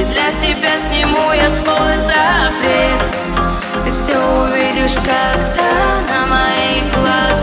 И для тебя сниму я свой запрет. Ты все увидишь когда на моих глазах.